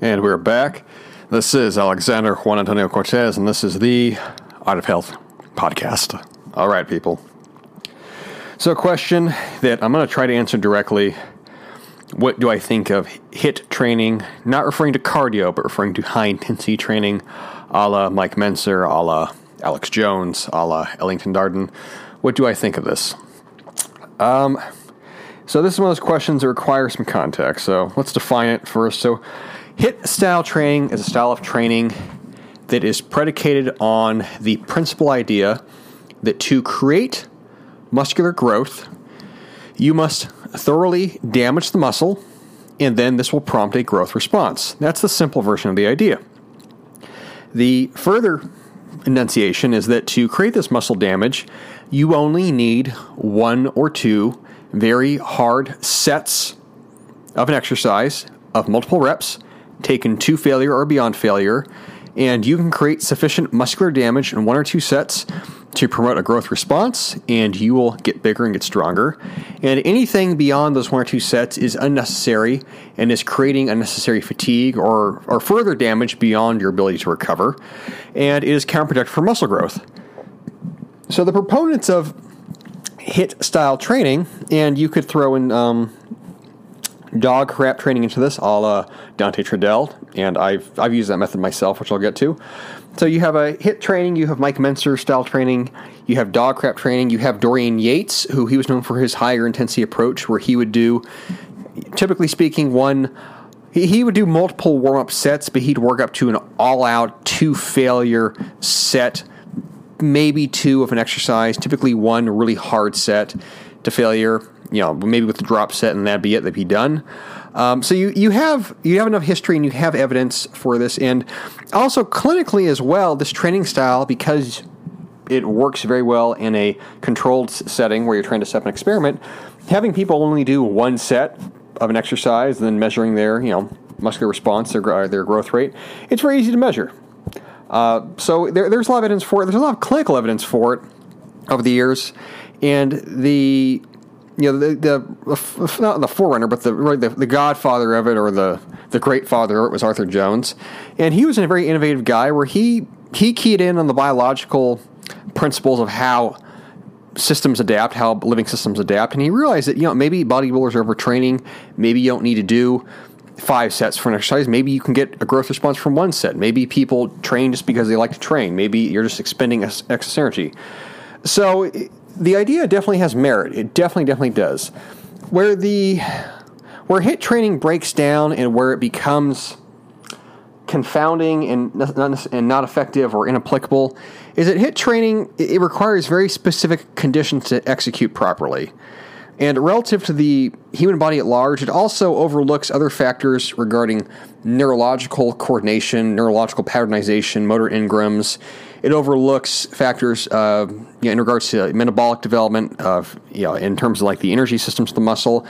And we're back. This is Alexander Juan Antonio Cortez, and this is the Art of Health podcast. All right, people. So, a question that I'm going to try to answer directly What do I think of HIT training? Not referring to cardio, but referring to high intensity training, a la Mike Mentzer, a la Alex Jones, a la Ellington Darden. What do I think of this? Um, so this is one of those questions that requires some context. So let's define it first. So HIT style training is a style of training that is predicated on the principal idea that to create muscular growth, you must thoroughly damage the muscle, and then this will prompt a growth response. That's the simple version of the idea. The further enunciation is that to create this muscle damage, you only need one or two very hard sets of an exercise of multiple reps, taken to failure or beyond failure, and you can create sufficient muscular damage in one or two sets to promote a growth response, and you will get bigger and get stronger. And anything beyond those one or two sets is unnecessary and is creating unnecessary fatigue or, or further damage beyond your ability to recover, and it is counterproductive for muscle growth. So, the proponents of HIT style training, and you could throw in um, DoggCrapp training into this, a la Dante Trudel, and I've I've used that method myself, which I'll get to. So you have a HIT training, you have Mike Mentzer style training, you have DoggCrapp training, you have Dorian Yates, who he was known for his higher intensity approach, where he would do, typically speaking, one. He, he would do multiple warm up sets, but he'd work up to an all out two failure set, maybe two of an exercise, typically one really hard set to failure you know, maybe with the drop set and that'd be it, that'd be done. Um, so you, you have you have enough history and you have evidence for this, and also clinically as well. This training style because it works very well in a controlled setting where you're trying to set up an experiment. Having people only do one set of an exercise and then measuring their you know muscular response, their their growth rate, it's very easy to measure. Uh, so there, there's a lot of evidence for it. There's a lot of clinical evidence for it over the years, and the you know the the not the forerunner, but the, the the godfather of it, or the the great father, it was Arthur Jones, and he was a very innovative guy where he he keyed in on the biological principles of how systems adapt, how living systems adapt, and he realized that you know maybe bodybuilders are overtraining, maybe you don't need to do five sets for an exercise. Maybe you can get a growth response from one set. Maybe people train just because they like to train. Maybe you're just expending excess energy. So the idea definitely has merit. It definitely, definitely does. Where the where hit training breaks down and where it becomes confounding and not, and not effective or inapplicable is that hit training it requires very specific conditions to execute properly. And relative to the human body at large, it also overlooks other factors regarding neurological coordination, neurological patternization, motor engrams, it overlooks factors uh, you know, in regards to metabolic development of you know in terms of like the energy systems of the muscle.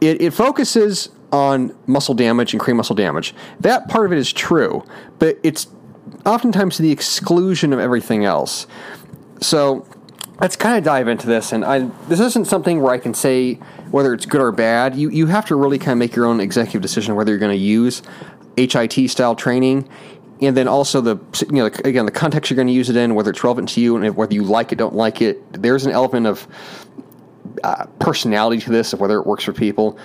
It, it focuses on muscle damage and create muscle damage. That part of it is true, but it's oftentimes the exclusion of everything else. So let's kind of dive into this. And I, this isn't something where I can say whether it's good or bad. You you have to really kind of make your own executive decision whether you're going to use HIT style training and then also the you know again the context you're going to use it in, whether it's relevant to you, and whether you like it, don't like it. There's an element of uh, personality to this, of whether it works for people.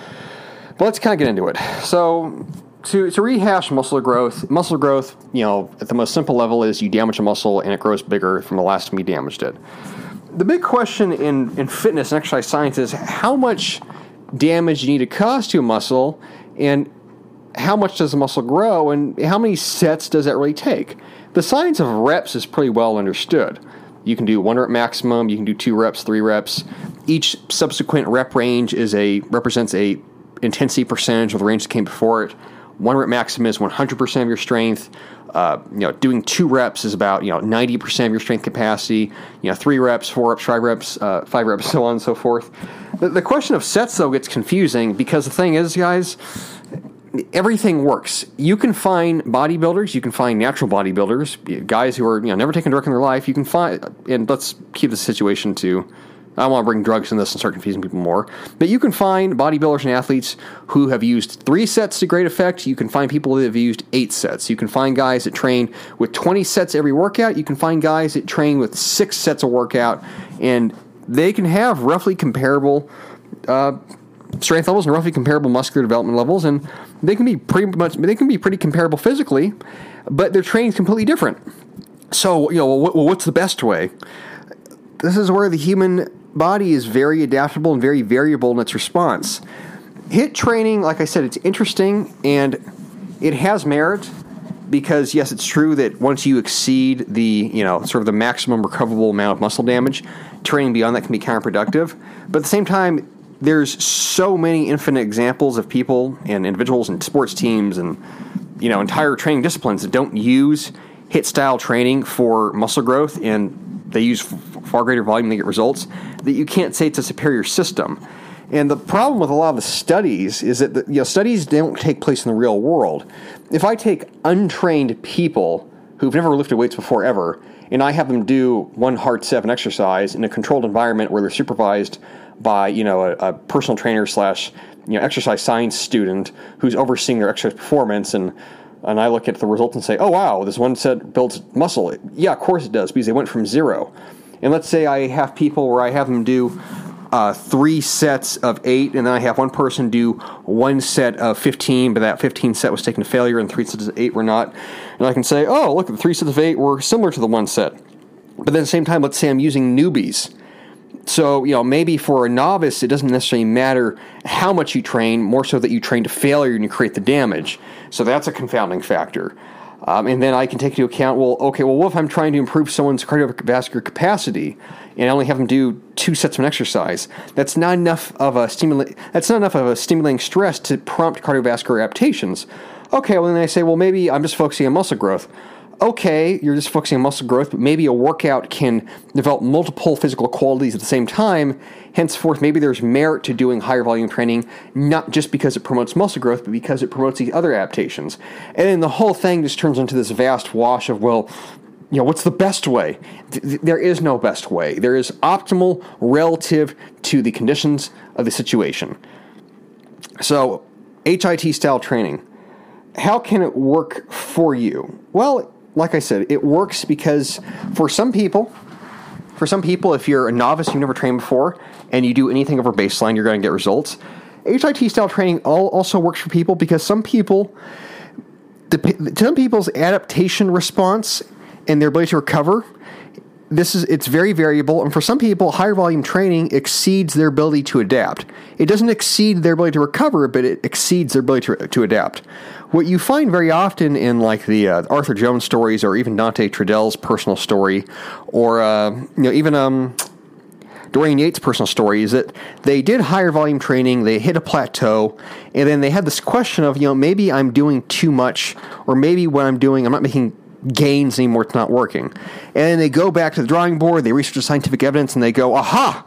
But let's kind of get into it. So to, to rehash muscle growth, muscle growth, you know, at the most simple level is you damage a muscle and it grows bigger from the last time you damaged it. The big question in, in fitness and exercise science is how much damage you need to cause to a muscle and how much does the muscle grow and how many sets does that really take? The science of reps is pretty well understood. You can do one rep maximum, you can do two reps, three reps. Each subsequent rep range is a represents a intensity percentage of the range that came before it. One rep maximum is 100% of your strength. Uh, you know, doing two reps is about you know 90% of your strength capacity. You know, three reps, four reps, five reps, uh, five reps, so on and so forth. The, the question of sets though gets confusing because the thing is, guys, everything works. You can find bodybuilders, you can find natural bodybuilders, guys who are you know never taken a drug in their life. You can find, and let's keep the situation to I don't want to bring drugs in this and start confusing people more. But you can find bodybuilders and athletes who have used three sets to great effect. You can find people that have used eight sets. You can find guys that train with 20 sets every workout. You can find guys that train with six sets of workout. And they can have roughly comparable uh, strength levels and roughly comparable muscular development levels. And they can be pretty much, they can be pretty comparable physically, but their training's completely different. So, you know, what's the best way? This is where the human body is very adaptable and very variable in its response. Hit training, like I said, it's interesting and it has merit because yes, it's true that once you exceed the you know sort of the maximum recoverable amount of muscle damage, training beyond that can be counterproductive. But at the same time, there's so many infinite examples of people and individuals and sports teams and you know entire training disciplines that don't use hit style training for muscle growth and they use far greater volume to get results, that you can't say it's a superior system. And the problem with a lot of the studies is that the, you know, studies don't take place in the real world. If I take untrained people who've never lifted weights before ever, and I have them do one hard seven exercise in a controlled environment where they're supervised by you know a, a personal trainer slash you know exercise science student who's overseeing their exercise performance and and I look at the results and say, oh, wow, this one set builds muscle. Yeah, of course it does, because they went from zero. And let's say I have people where I have them do uh, three sets of eight, and then I have one person do one set of 15, but that 15 set was taken to failure, and three sets of eight were not. And I can say, oh, look, the three sets of eight were similar to the one set. But then at the same time, let's say I'm using newbies so, you know, maybe for a novice, it doesn't necessarily matter how much you train, more so that you train to failure and you create the damage. So that's a confounding factor. Um, and then I can take into account, well, okay, well, what if I'm trying to improve someone's cardiovascular capacity and I only have them do two sets of an exercise? That's not enough of a stimulate. That's not enough of a stimulating stress to prompt cardiovascular adaptations. Okay, well, then I say, well, maybe I'm just focusing on muscle growth okay, you're just focusing on muscle growth, but maybe a workout can develop multiple physical qualities at the same time. Henceforth, maybe there's merit to doing higher volume training, not just because it promotes muscle growth, but because it promotes these other adaptations. And then the whole thing just turns into this vast wash of, well, you know, what's the best way? There is no best way. There is optimal relative to the conditions of the situation. So, HIT style training. How can it work for you? Well, like I said, it works because for some people, for some people, if you're a novice, you've never trained before, and you do anything over baseline, you're going to get results. HIT style training also works for people because some people, some people's adaptation response and their ability to recover this is it's very variable and for some people higher volume training exceeds their ability to adapt. It doesn't exceed their ability to recover but it exceeds their ability to, to adapt. What you find very often in like the uh, arthur jones stories or even Dante Trudel's personal story or uh, you know even um, Dorian Yates' personal story is that they did higher volume training, they hit a plateau, and then they had this question of, you know, maybe I'm doing too much, or maybe what I'm doing, I'm not making gains anymore. It's not working. And they go back to the drawing board, they research the scientific evidence, and they go, aha,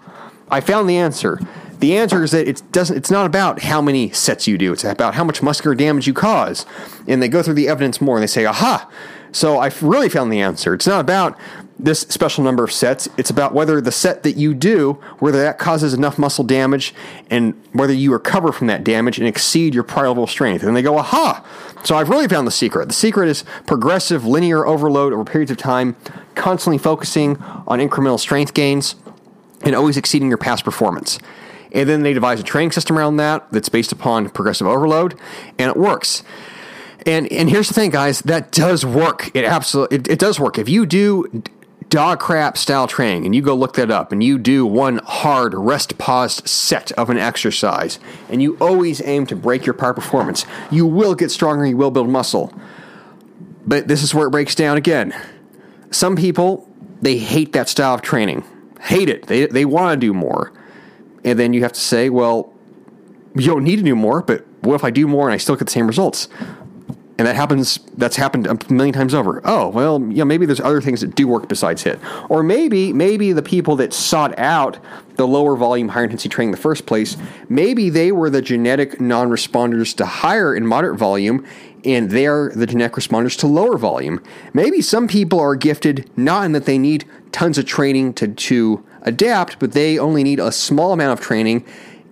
I found the answer. The answer is that it doesn't. It's not about how many sets you do. It's about how much muscular damage you cause. And they go through the evidence more, and they say, "Aha! So I really found the answer. It's not about this special number of sets. It's about whether the set that you do, whether that causes enough muscle damage and whether you recover from that damage and exceed your prior level strength. And they go, aha! So I've really found the secret. The secret is progressive linear overload over periods of time, constantly focusing on incremental strength gains and always exceeding your past performance. And then they devise a training system around that that's based upon progressive overload, and it works. And and here's the thing, guys, that does work. It absolutely it, it does work. If you do DoggCrapp style training and you go look that up and you do one hard rest paused set of an exercise and you always aim to break your prior performance, you will get stronger, you will build muscle. But this is where it breaks down again. Some people, they hate that style of training. Hate it. They, they want to do more. And then you have to say, well, you don't need to do more, but what if I do more and I still get the same results? And that happens that's happened a million times over. Oh well you know maybe there's other things that do work besides hit. Or maybe maybe the people that sought out the lower volume higher intensity training in the first place maybe they were the genetic non-responders to higher and moderate volume and they're the genetic responders to lower volume. Maybe some people are gifted not in that they need tons of training to, to adapt but they only need a small amount of training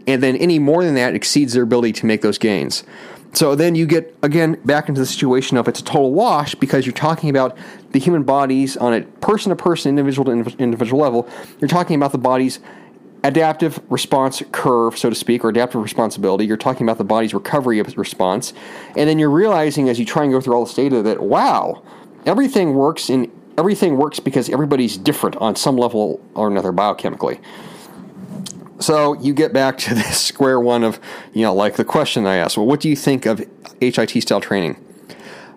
and then any more than that exceeds their ability to make those gains so then you get again back into the situation of it's a total wash because you're talking about the human bodies on a person to person, individual to individual level. You're talking about the body's adaptive response curve, so to speak, or adaptive responsibility. You're talking about the body's recovery response, and then you're realizing as you try and go through all this data that wow, everything works in everything works because everybody's different on some level or another biochemically. So you get back to this square one of, you know, like the question I asked, well, what do you think of HIT style training?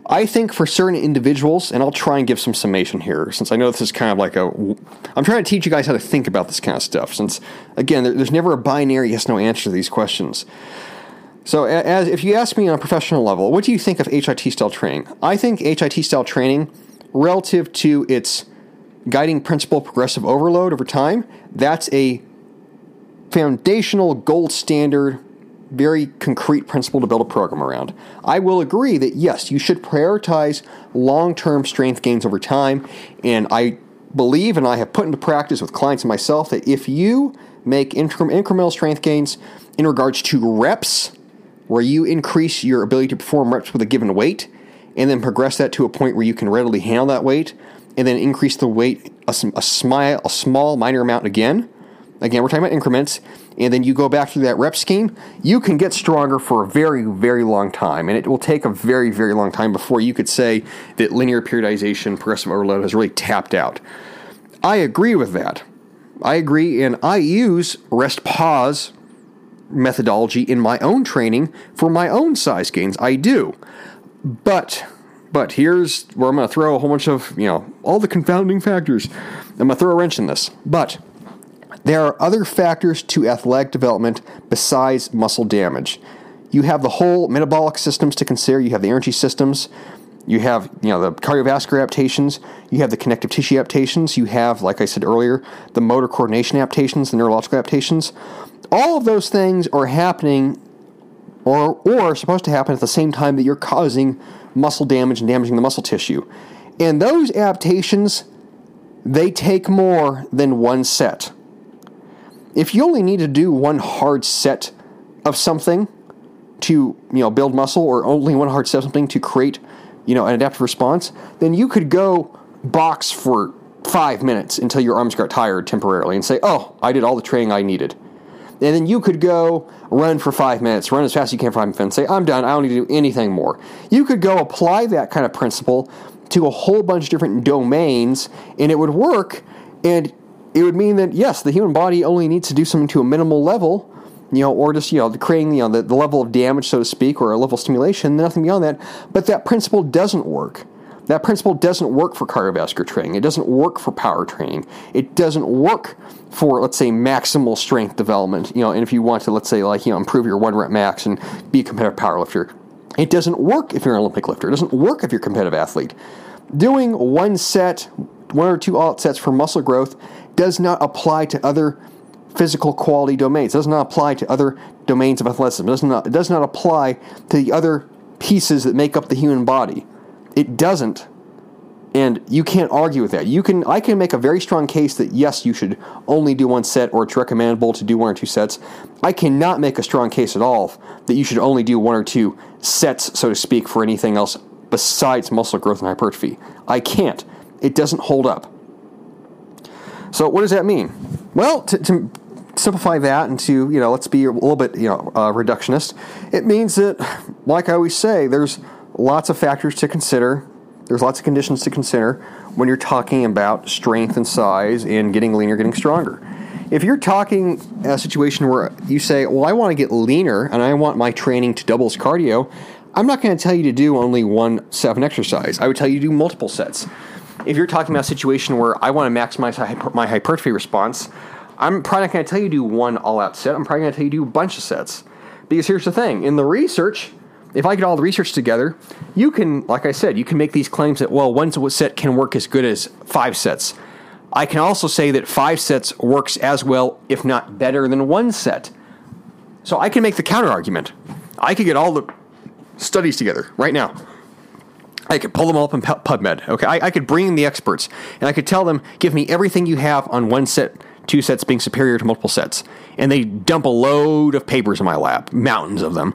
I think for certain individuals, and I'll try and give some summation here, since I know this is kind of like a. I'm trying to teach you guys how to think about this kind of stuff, since, again, there's never a binary yes no answer to these questions. So, as if you ask me on a professional level, what do you think of HIT style training? I think HIT style training, relative to its guiding principle progressive overload over time, that's a foundational, gold standard, very concrete principle to build a program around. I will agree that yes, you should prioritize long term strength gains over time. And I believe and I have put into practice with clients and myself that if you make incremental strength gains in regards to reps, where you increase your ability to perform reps with a given weight, and then progress that to a point where you can readily handle that weight, and then increase the weight a, a, smile, a small minor amount again, Again, we're talking about increments, and then you go back through that rep scheme, you can get stronger for a very, very long time. And it will take a very, very long time before you could say that linear periodization, progressive overload has really tapped out. I agree with that. I agree, and I use rest pause methodology in my own training for my own size gains. I do. But but here's where I'm going to throw a whole bunch of, you know, all the confounding factors. I'm going to throw a wrench in this. But there are other factors to athletic development besides muscle damage. You have the whole metabolic systems to consider, you have the energy systems, you have you know the cardiovascular adaptations, you have the connective tissue adaptations, you have like I said earlier, the motor coordination adaptations, the neurological adaptations. All of those things are happening or or are supposed to happen at the same time that you're causing muscle damage and damaging the muscle tissue. And those adaptations they take more than one set if you only need to do one hard set of something to you know build muscle or only one hard set of something to create you know an adaptive response then you could go box for five minutes until your arms got tired temporarily and say oh i did all the training i needed. And then you could go run for five minutes run as fast as you can for five minutes and say i'm done. I don't need to do anything more. You could go apply that kind of principle to a whole bunch of different domains and it would work and it would mean that yes, the human body only needs to do something to a minimal level, you know, or just you know creating you know the, the level of damage, so to speak, or a level of stimulation, nothing beyond that. But that principle doesn't work. That principle doesn't work for cardiovascular training. It doesn't work for power training. It doesn't work for, let's say, maximal strength development. You know, and if you want to, let's say, like you know, improve your one rep max and be a competitive power lifter, it doesn't work if you're an Olympic lifter. It doesn't work if you're a competitive athlete. Doing one set, one or two alt sets for muscle growth does not apply to other physical quality domains. It does not apply to other domains of athleticism. It does not, it does not apply to the other pieces that make up the human body. It doesn't. And you can't argue with that. You can I can make a very strong case that yes, you should only do one set or it's recommendable to do one or two sets. I cannot make a strong case at all that you should only do one or two sets, so to speak, for anything else besides muscle growth and hypertrophy. I can't. It doesn't hold up. So what does that mean? Well, to, to simplify that into you know, let's be a little bit you know uh, reductionist. It means that, like I always say, there's lots of factors to consider. There's lots of conditions to consider when you're talking about strength and size and getting leaner, getting stronger. If you're talking a situation where you say, "Well, I want to get leaner and I want my training to double as cardio," I'm not going to tell you to do only one an exercise. I would tell you to do multiple sets if you're talking about a situation where I want to maximize my hypertrophy response, I'm probably not going to tell you do one all out set. I'm probably going to tell you do a bunch of sets. Because here's the thing in the research, if I get all the research together, you can, like I said, you can make these claims that, well, one set can work as good as five sets. I can also say that five sets works as well, if not better, than one set. So I can make the counter argument. I could get all the studies together right now. I could pull them all up in PubMed. Okay, I, I could bring in the experts and I could tell them, give me everything you have on one set, two sets being superior to multiple sets. And they dump a load of papers in my lap, mountains of them.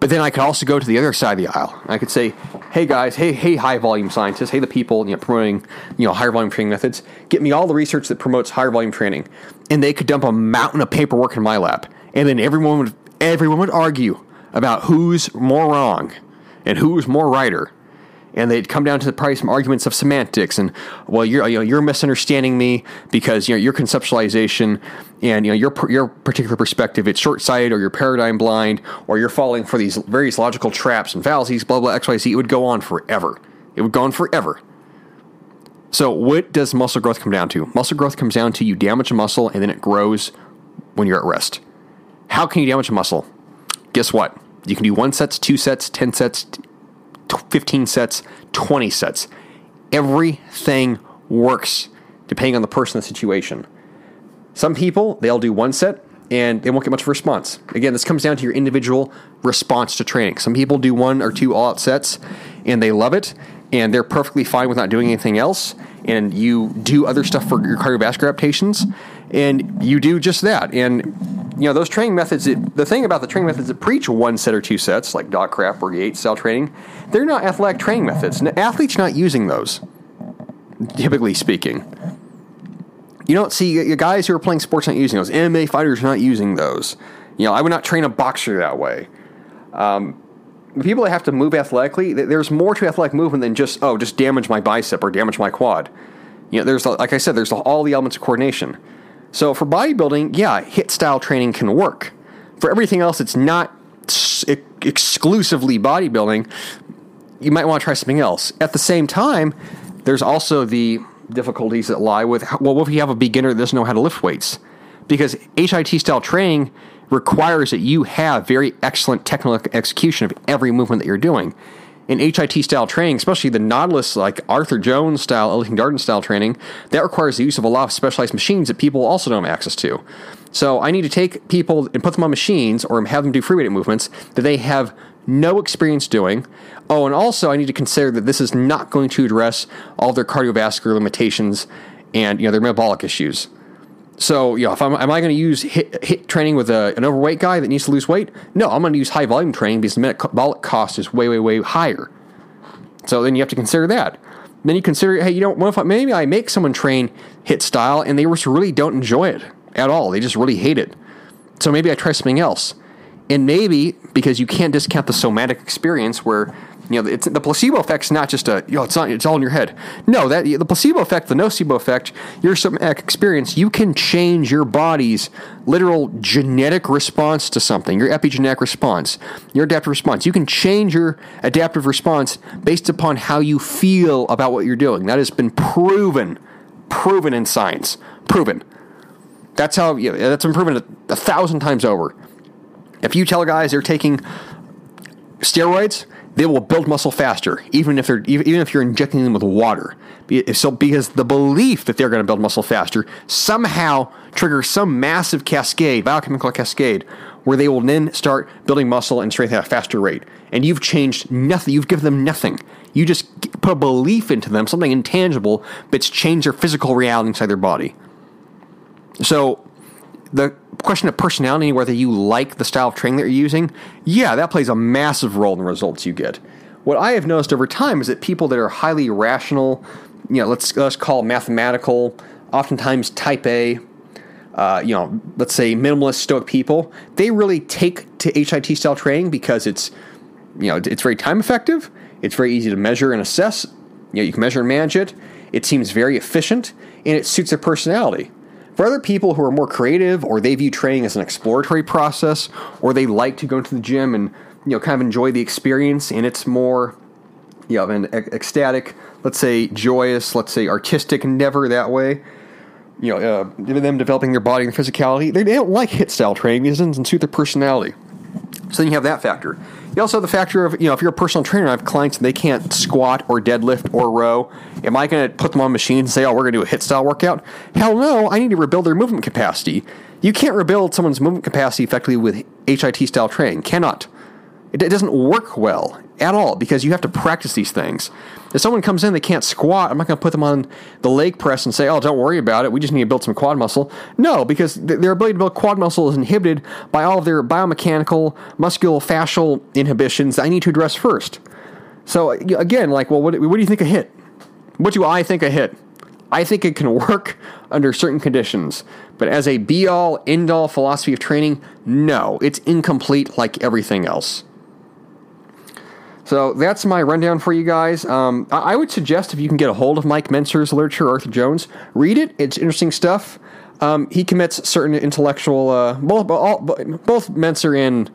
But then I could also go to the other side of the aisle. I could say, "Hey guys, hey hey high volume scientists, hey the people you know, promoting you know higher volume training methods, get me all the research that promotes higher volume training." And they could dump a mountain of paperwork in my lap, and then everyone would everyone would argue about who's more wrong and who's more righter and they'd come down to the some arguments of semantics and well you're you know you're misunderstanding me because you know your conceptualization and you know your your particular perspective it's short-sighted or you're paradigm blind or you're falling for these various logical traps and fallacies blah blah xyz it would go on forever. It would go on forever. So what does muscle growth come down to? Muscle growth comes down to you damage a muscle and then it grows when you're at rest. How can you damage a muscle? Guess what? You can do one sets two sets ten sets 15 sets, 20 sets. Everything works depending on the person and the situation. Some people, they'll do one set and they won't get much of a response. Again, this comes down to your individual response to training. Some people do one or two all out sets and they love it and they're perfectly fine with not doing anything else. And you do other stuff for your cardiovascular adaptations and you do just that. And you know those training methods. The thing about the training methods that preach one set or two sets, like DoggCrapp or Yates style training, they're not athletic training methods. Athletes not using those, typically speaking. You don't see guys who are playing sports not using those. MMA fighters not using those. You know, I would not train a boxer that way. Um, people that have to move athletically, there's more to athletic movement than just oh, just damage my bicep or damage my quad. You know, there's like I said, there's all the elements of coordination. So for bodybuilding, yeah, hit style training can work. For everything else, it's not exclusively bodybuilding. You might want to try something else. At the same time, there's also the difficulties that lie with well, what if you have a beginner that doesn't know how to lift weights? Because HIT style training requires that you have very excellent technical execution of every movement that you're doing in HIT style training, especially the Nautilus, like Arthur Jones style, Ellington Darden style training, that requires the use of a lot of specialized machines that people also don't have access to. So I need to take people and put them on machines or have them do free weight movements that they have no experience doing. Oh, and also I need to consider that this is not going to address all their cardiovascular limitations and you know their metabolic issues. So, you know, if I'm, am I going to use HIT, HIT training with a, an overweight guy that needs to lose weight? No, I'm going to use high volume training because the metabolic cost is way, way, way higher. So then you have to consider that. Then you consider, hey, you know, what if I, maybe I make someone train HIT style and they just really don't enjoy it at all. They just really hate it. So maybe I try something else. And maybe because you can't discount the somatic experience where you know, it's the placebo effect's not just a you know, it's not it's all in your head. No, that the placebo effect, the nocebo effect, your somatic experience, you can change your body's literal genetic response to something, your epigenetic response, your adaptive response. You can change your adaptive response based upon how you feel about what you're doing. That has been proven, proven in science, proven. That's how you know, that's been proven a, a thousand times over. If you tell guys they're taking steroids, they will build muscle faster, even if they're even if you're injecting them with water. So because the belief that they're going to build muscle faster somehow triggers some massive cascade, biochemical cascade, where they will then start building muscle and strength at a faster rate. And you've changed nothing. You've given them nothing. You just put a belief into them, something intangible, that's changed their physical reality inside their body. So the question of personality, whether you like the style of training that you're using, yeah, that plays a massive role in the results you get. What I have noticed over time is that people that are highly rational, you know, let's let's call mathematical, oftentimes type A, uh, you know, let's say minimalist stoic people, they really take to HIT style training because it's, you know, it's very time effective. It's very easy to measure and assess. You know, you can measure and manage it. It seems very efficient and it suits their personality. For other people who are more creative, or they view training as an exploratory process, or they like to go into the gym and you know kind of enjoy the experience, and it's more you know an ecstatic, let's say joyous, let's say artistic endeavor that way. You know, uh, them developing their body and physicality, they, don't like HIT style training it doesn't suit their personality. So then you have that factor. You also have the factor of, you know, if you're a personal trainer, I have clients and they can't squat or deadlift or row. Am I going to put them on machines and say, oh, we're going to do a hit style workout? Hell no, I need to rebuild their movement capacity. You can't rebuild someone's movement capacity effectively with HIT style training. Cannot. It, it doesn't work well at all because you have to practice these things. If someone comes in, they can't squat, I'm not going to put them on the leg press and say, oh, don't worry about it. We just need to build some quad muscle. No, because th- their ability to build quad muscle is inhibited by all of their biomechanical, musculofascial inhibitions I need to address first. So, again, like, well, what, what do you think of hit? What do I think of hit? I think it can work under certain conditions. But as a be all, end all philosophy of training, no, it's incomplete like everything else. So that's my rundown for you guys. Um, I, would suggest if you can get a hold of Mike Mentzer's literature, Arthur Jones, read it. It's interesting stuff. Um, he commits certain intellectual, uh, both, all, both Mentzer and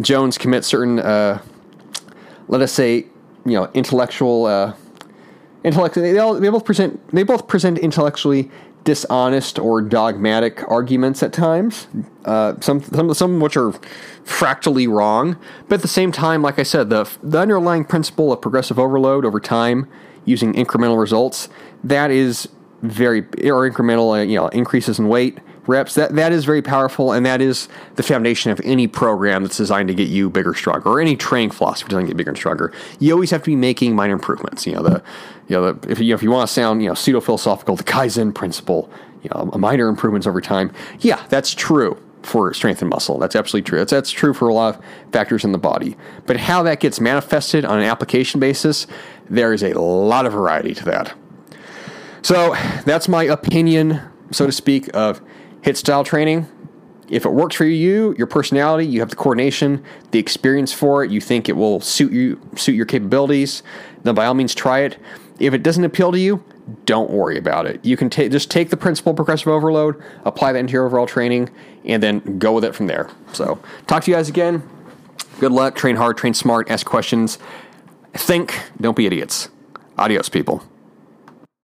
Jones commit certain, uh, let us say, you know, intellectual, uh, intellect. They, all, they both present. They both present intellectually dishonest or dogmatic arguments at times. Uh, some some some which are fractally wrong, but at the same time, like I said, the the underlying principle of progressive overload over time using incremental results that is very or incremental uh, you know increases in weight reps. That that is very powerful and that is the foundation of any program that's designed to get you bigger stronger or any training philosophy designed to get bigger and stronger. You always have to be making minor improvements. You know the you know the, if you know, if you want to sound you know pseudo philosophical the kaizen principle you know minor improvements over time yeah that's true for strength and muscle. That's absolutely true. That's, that's true for a lot of factors in the body. But how that gets manifested on an application basis there is a lot of variety to that. So that's my opinion so to speak of HIIT style training. If it works for you, your personality, you have the coordination, the experience for it, you think it will suit you, suit your capabilities, then by all means try it. If it doesn't appeal to you, don't worry about it. You can ta- just take the principle progressive overload, apply that into your overall training, and then go with it from there. So, talk to you guys again. Good luck. Train hard, train smart, ask questions. Think, don't be idiots. Adios, people.